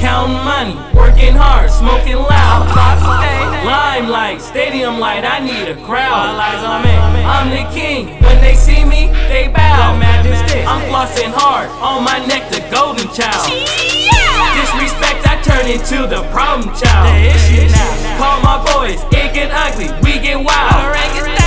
Counting money, working hard, smoking loud. Limelight, stadium light, I need a crowd. I'm the king. When they see me, they bow. I'm the problem child. Call my boys, it get ugly, we get wild.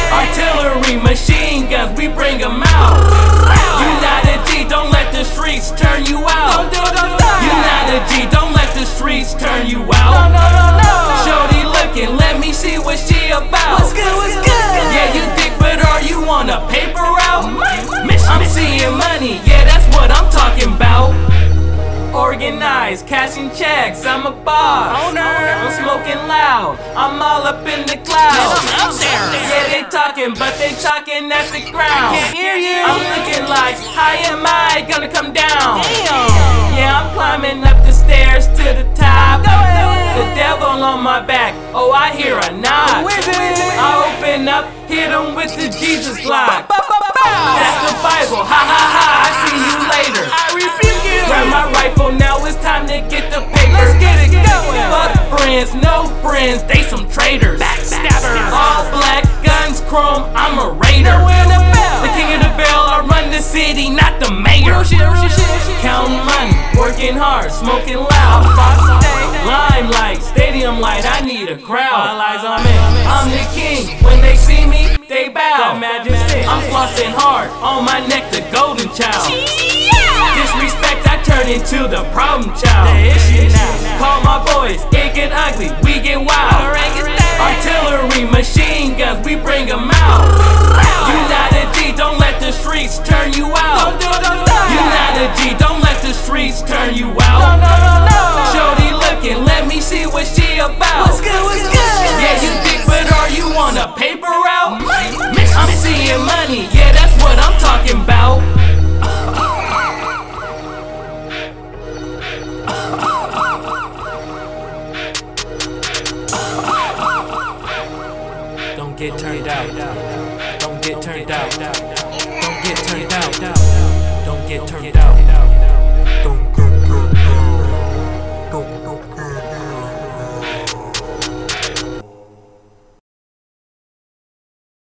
Organized, cashing checks, I'm a boss. I'm smoking loud, I'm all up in the clouds. Yeah, they talking, but they talking at the ground. I Can't hear you. I'm looking like, how am I gonna come down? Damn. Yeah, I'm climbing up the stairs to the top. The devil on my back, oh, I hear a knock. I open up, hit him with the Jesus lock. That's the Bible, ha ha ha, friends, no friends, they some traitors. Backstabbers, all black guns, chrome, I'm a raider. The king of the bell, I run the city, not the mayor. Counting money, working hard, smoking loud. Limelight, stadium light, I need a crowd. I'm the king, when they see me, they bow. I'm flossing hard, on my neck the golden child. Disrespect, turn into the problem child. Call my boys, it get ugly, we get wild. Artillery, machine guns, we bring 'em out. You not don't let the streets turn you out. A G, don't let the streets turn you out. Shorty looking, let me see what she about. What's good, what's good? Yeah, you think, but are you on a paper route? I'm seeing money, get turned out. Don't get turned out. Don't get turned out. Don't get turned out. Don't go.